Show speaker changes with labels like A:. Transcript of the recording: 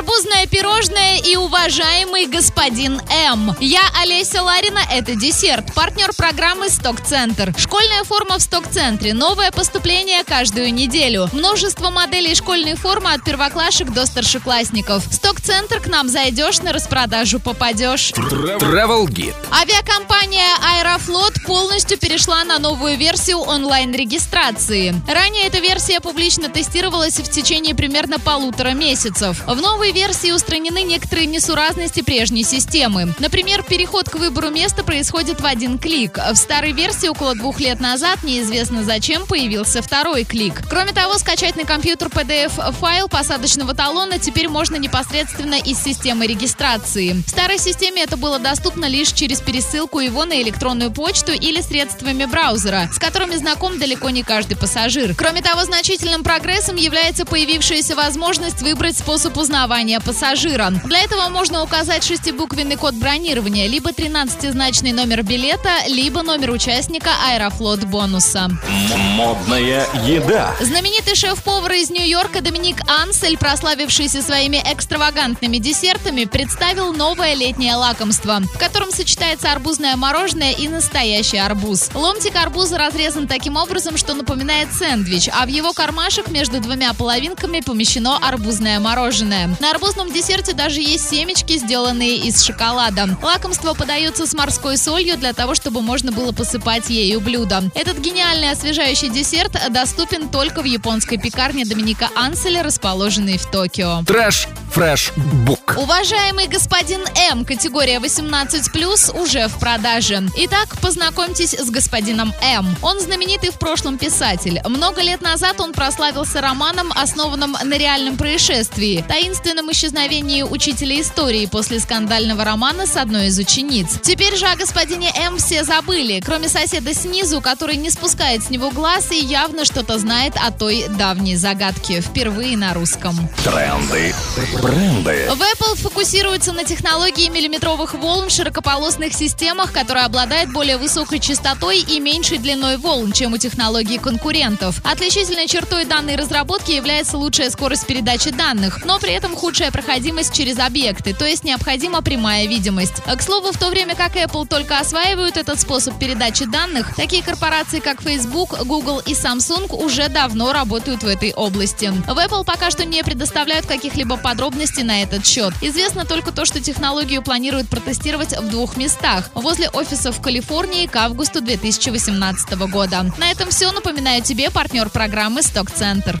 A: Арбузное пирожное и уважаемый господин М. Я Олеся Ларина, это десерт. Партнер программы «Сток-центр». Школьная форма в «Сток-центре». Новое поступление каждую неделю. Множество моделей школьной формы от первоклашек до старшеклассников. В «Сток-центр» к нам зайдешь, на распродажу попадешь.
B: Travel Guide.
A: Авиакомпания Аэрофлот полностью перешла на новую версию онлайн-регистрации. Ранее эта версия публично тестировалась в течение примерно полутора месяцев. В новой версии устранены некоторые несуразности прежней системы. Например, переход к выбору места происходит в один клик. В старой версии около двух лет назад неизвестно зачем появился второй клик. Кроме того, скачать на компьютер PDF-файл посадочного талона теперь можно непосредственно из системы регистрации. В старой системе это было доступно лишь через пересылку его на электронную почту или средствами браузера, с которыми знаком далеко не каждый пассажир. Кроме того, значительным прогрессом является появившаяся возможность выбрать способ узнавания пассажира. Для этого можно указать шестибуквенный код бронирования, либо 13-значный номер билета, либо номер участника Аэрофлот бонуса.
B: Модная еда.
A: Знаменитый шеф-повар из Нью-Йорка Доминик Ансель, прославившийся своими экстравагантными десертами, представил новое летнее лакомство, в котором сочетается арбузное мороженое и настоящий арбуз. Ломтик арбуза разрезан таким образом, что напоминает сэндвич, а в его кармашек между двумя половинками помещено арбузное мороженое. На арбузном десерте даже есть семечки, сделанные из шоколада. Лакомство подается с морской солью для того, чтобы можно было посыпать ею блюдо. Этот гениальный освежающий десерт доступен только в японской пекарне Доминика Анселя, расположенной в Токио.
B: Trash Fresh Бук.
A: Уважаемый господин М, категория 18+, уже в продаже. Итак, познакомьтесь с господином М. Он знаменитый в прошлом писатель. Много лет назад он прославился романом, основанным на реальном происшествии, таинственном исчезновении учителя истории после скандального романа с одной из учениц. Теперь же о господине М все забыли, кроме соседа снизу, который не спускает с него глаз и явно что-то знает о той давней загадке. Впервые на русском.
B: Тренды. Бренды.
A: В Apple фокусируется на технологии миллиметровых волн в широкополосных системах, которые обладают более высокой частотой и меньшей длиной волн, чем у технологий конкурентов. Отличительной чертой данной разработки является лучшая скорость передачи данных, но при этом худшая проходимость через объекты, то есть необходима прямая видимость. К слову, в то время как Apple только осваивают этот способ передачи данных, такие корпорации, как Facebook, Google и Samsung уже давно работают в этой области. В Apple пока что не предоставляют каких-либо подробностей на этот счет. Известно только то, что технологию планируют протестировать в двух местах. Возле офисов в Калифорнии к августу 2018 года. На этом все. Напоминаю тебе партнер программы «Сток-центр».